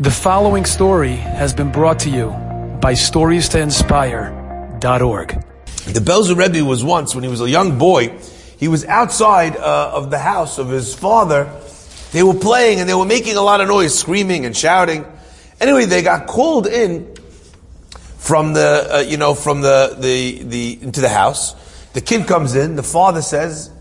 The following story has been brought to you by StoriesToInspire.org. The Belzer Rebbe was once, when he was a young boy, he was outside uh, of the house of his father. They were playing and they were making a lot of noise, screaming and shouting. Anyway, they got called in from the, uh, you know, from the, the, the, into the house. The kid comes in, the father says,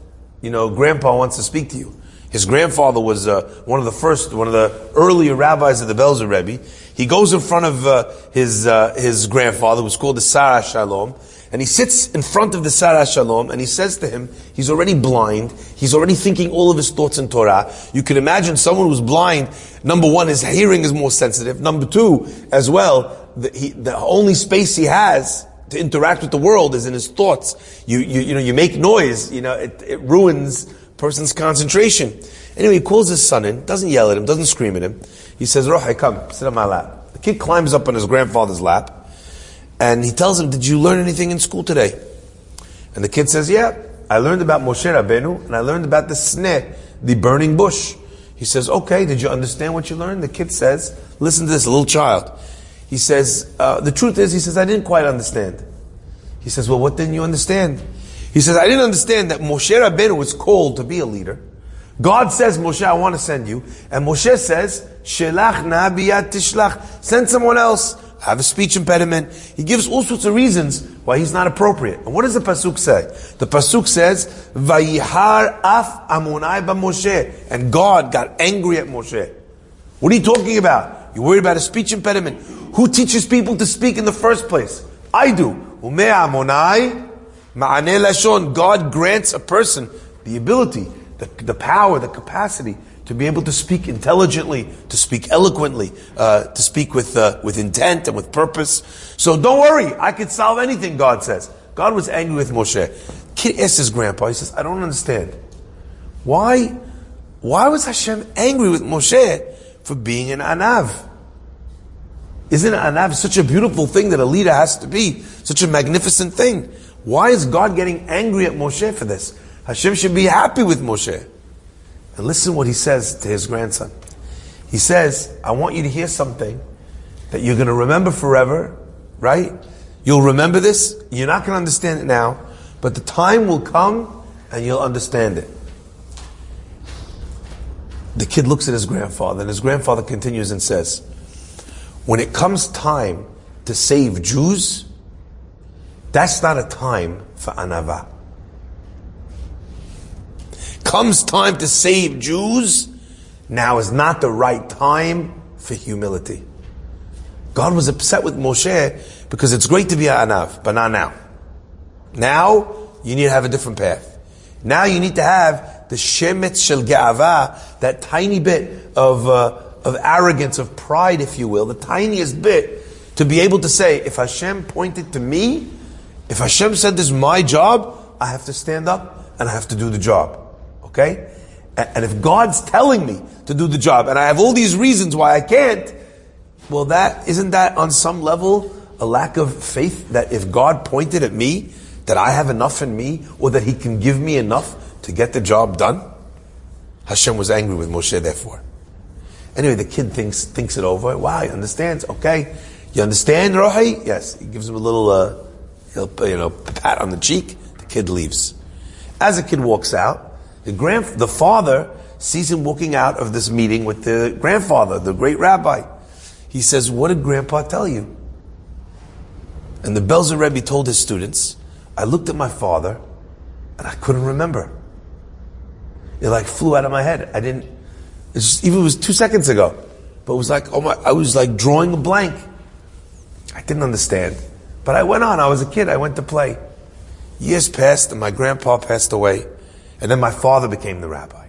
you know, grandpa wants to speak to you. His grandfather was uh, one of the first, one of the earlier rabbis of the Belzer Rebbe. He goes in front of uh, his uh, his grandfather, who's called the Sar Shalom, and he sits in front of the Sar Shalom, and he says to him, he's already blind, he's already thinking all of his thoughts in Torah. You can imagine someone who's blind. Number one, his hearing is more sensitive. Number two, as well, the, he, the only space he has to interact with the world is in his thoughts. You, you, you know, you make noise, you know, it, it ruins person's concentration. Anyway, he calls his son in, doesn't yell at him, doesn't scream at him. He says, Rohai, come, sit on my lap. The kid climbs up on his grandfather's lap, and he tells him, did you learn anything in school today? And the kid says, yeah, I learned about Moshe Rabbeinu, and I learned about the sneh, the burning bush. He says, okay, did you understand what you learned? The kid says, listen to this, little child. He says, uh, the truth is, he says, I didn't quite understand. He says, well, what didn't you understand? He says, I didn't understand that Moshe Rabbeinu was called to be a leader. God says, Moshe, I want to send you. And Moshe says, Shelach nabiyat tishlach. Send someone else. I have a speech impediment. He gives all sorts of reasons why he's not appropriate. And what does the Pasuk say? The Pasuk says, Vayihar af amonai ba Moshe. And God got angry at Moshe. What are you talking about? You're worried about a speech impediment. Who teaches people to speak in the first place? I do. Umeh amonai Ma'aneh lashon, God grants a person the ability, the, the power, the capacity to be able to speak intelligently, to speak eloquently, uh, to speak with uh, with intent and with purpose. So don't worry, I could solve anything. God says. God was angry with Moshe. Kid his grandpa. He says, "I don't understand. Why? Why was Hashem angry with Moshe for being an anav? Isn't an anav such a beautiful thing that a leader has to be? Such a magnificent thing." Why is God getting angry at Moshe for this? Hashem should be happy with Moshe. And listen what he says to his grandson. He says, I want you to hear something that you're going to remember forever, right? You'll remember this. You're not going to understand it now, but the time will come and you'll understand it. The kid looks at his grandfather, and his grandfather continues and says, When it comes time to save Jews, that's not a time for anava. Comes time to save Jews, now is not the right time for humility. God was upset with Moshe because it's great to be an anav, but not now. Now, you need to have a different path. Now you need to have the shemetz shel ge'ava, that tiny bit of, uh, of arrogance, of pride, if you will, the tiniest bit, to be able to say, if Hashem pointed to me, if Hashem said this is my job, I have to stand up and I have to do the job. Okay? And if God's telling me to do the job and I have all these reasons why I can't, well that, isn't that on some level a lack of faith that if God pointed at me, that I have enough in me or that He can give me enough to get the job done? Hashem was angry with Moshe therefore. Anyway, the kid thinks, thinks it over. Wow, he understands. Okay. You understand, Rohi? Yes. He gives him a little, uh, He'll, you know, pat on the cheek. The kid leaves. As the kid walks out, the grand, the father sees him walking out of this meeting with the grandfather, the great rabbi. He says, "What did Grandpa tell you?" And the Belzer Rebbe told his students, "I looked at my father, and I couldn't remember. It like flew out of my head. I didn't. Just, even it was two seconds ago, but it was like, oh my! I was like drawing a blank. I didn't understand." But I went on. I was a kid. I went to play. Years passed, and my grandpa passed away. And then my father became the rabbi.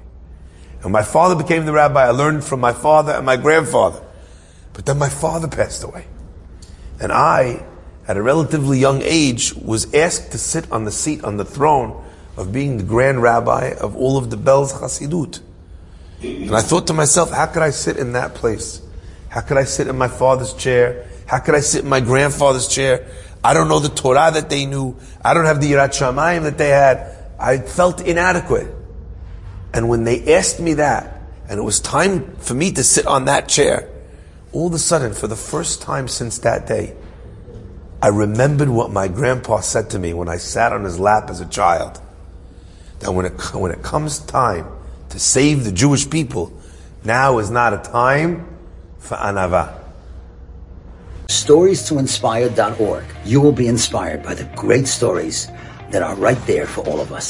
And my father became the rabbi. I learned from my father and my grandfather. But then my father passed away. And I, at a relatively young age, was asked to sit on the seat, on the throne of being the grand rabbi of all of the Belz Hasidut. And I thought to myself, how could I sit in that place? How could I sit in my father's chair? How could I sit in my grandfather's chair? I don't know the Torah that they knew. I don't have the Yirat Shamayim that they had. I felt inadequate. And when they asked me that, and it was time for me to sit on that chair, all of a sudden, for the first time since that day, I remembered what my grandpa said to me when I sat on his lap as a child. That when it, when it comes time to save the Jewish people, now is not a time for anava. Stories to inspire.org. You will be inspired by the great stories that are right there for all of us.